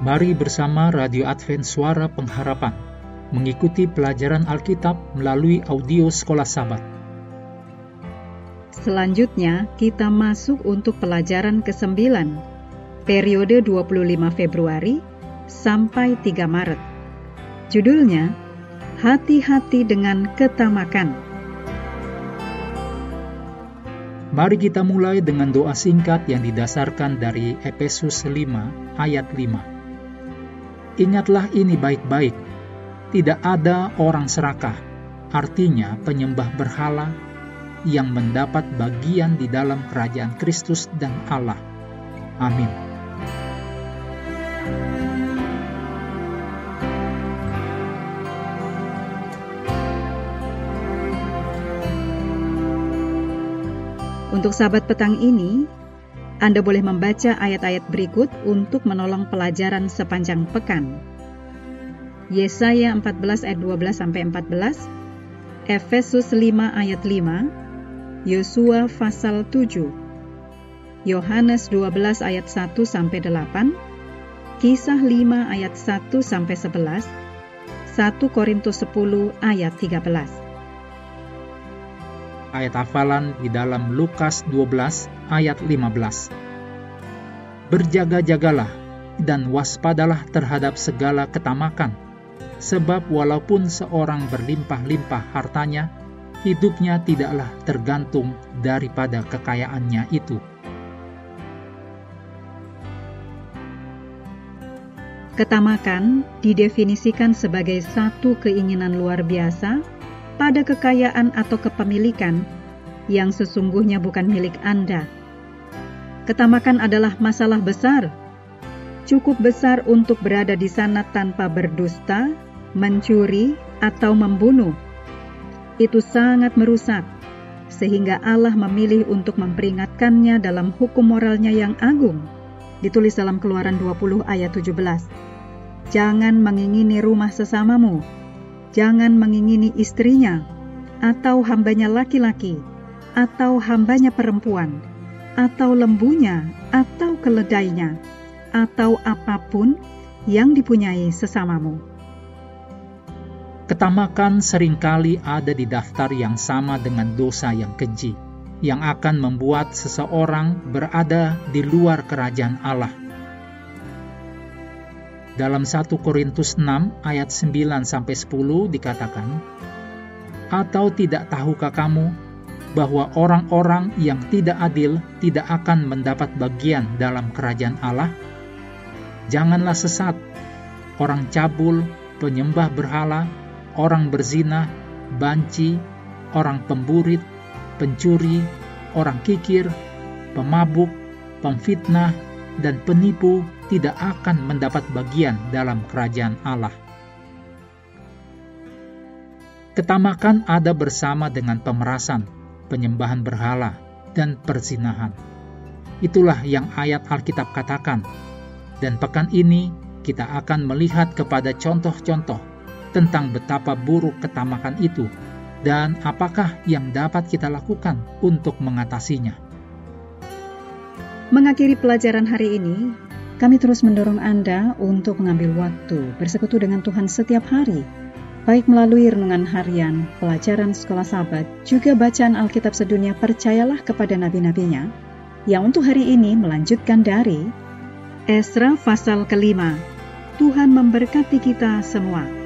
Mari bersama Radio Advent Suara Pengharapan mengikuti pelajaran Alkitab melalui audio Sekolah Sabat. Selanjutnya, kita masuk untuk pelajaran ke-9, periode 25 Februari sampai 3 Maret. Judulnya, Hati-hati dengan ketamakan. Mari kita mulai dengan doa singkat yang didasarkan dari Efesus 5 ayat 5. Ingatlah ini baik-baik, tidak ada orang serakah, artinya penyembah berhala yang mendapat bagian di dalam kerajaan Kristus dan Allah. Amin. Untuk sahabat petang ini, Anda boleh membaca ayat-ayat berikut untuk menolong pelajaran sepanjang pekan. Yesaya 14 ayat 12 sampai 14, Efesus 5 ayat 5, Yosua pasal 7, Yohanes 12 ayat 1 sampai 8, Kisah 5 ayat 1 sampai 11, 1 Korintus 10 ayat 13 ayat hafalan di dalam Lukas 12 ayat 15. Berjaga-jagalah dan waspadalah terhadap segala ketamakan, sebab walaupun seorang berlimpah-limpah hartanya, hidupnya tidaklah tergantung daripada kekayaannya itu. Ketamakan didefinisikan sebagai satu keinginan luar biasa pada kekayaan atau kepemilikan yang sesungguhnya bukan milik Anda. Ketamakan adalah masalah besar, cukup besar untuk berada di sana tanpa berdusta, mencuri, atau membunuh. Itu sangat merusak, sehingga Allah memilih untuk memperingatkannya dalam hukum moralnya yang agung. Ditulis dalam Keluaran 20 ayat 17. Jangan mengingini rumah sesamamu, jangan mengingini istrinya, atau hambanya laki-laki, atau hambanya perempuan, atau lembunya, atau keledainya, atau apa pun yang dipunyai sesamamu. Ketamakan sering kali ada di daftar yang sama dengan dosa yang keji, yang akan membuat seseorang berada di luar kerajaan Allah dalam 1 Korintus 6 ayat 9 sampai 10 dikatakan, "Atau tidak tahukah kamu bahwa orang-orang yang tidak adil tidak akan mendapat bagian dalam kerajaan Allah? Janganlah sesat. Orang cabul, penyembah berhala, orang berzina, banci, orang pemburit, pencuri, orang kikir, pemabuk, pemfitnah, dan penipu tidak akan mendapat bagian dalam kerajaan Allah. Ketamakan ada bersama dengan pemerasan, penyembahan berhala, dan perzinahan. Itulah yang ayat Alkitab katakan. Dan pekan ini kita akan melihat kepada contoh-contoh tentang betapa buruk ketamakan itu dan apakah yang dapat kita lakukan untuk mengatasinya. Mengakhiri pelajaran hari ini, kami terus mendorong Anda untuk mengambil waktu bersekutu dengan Tuhan setiap hari, baik melalui renungan harian, pelajaran sekolah sahabat, juga bacaan Alkitab sedunia percayalah kepada nabi-nabinya, yang untuk hari ini melanjutkan dari Esra pasal kelima. Tuhan memberkati kita semua.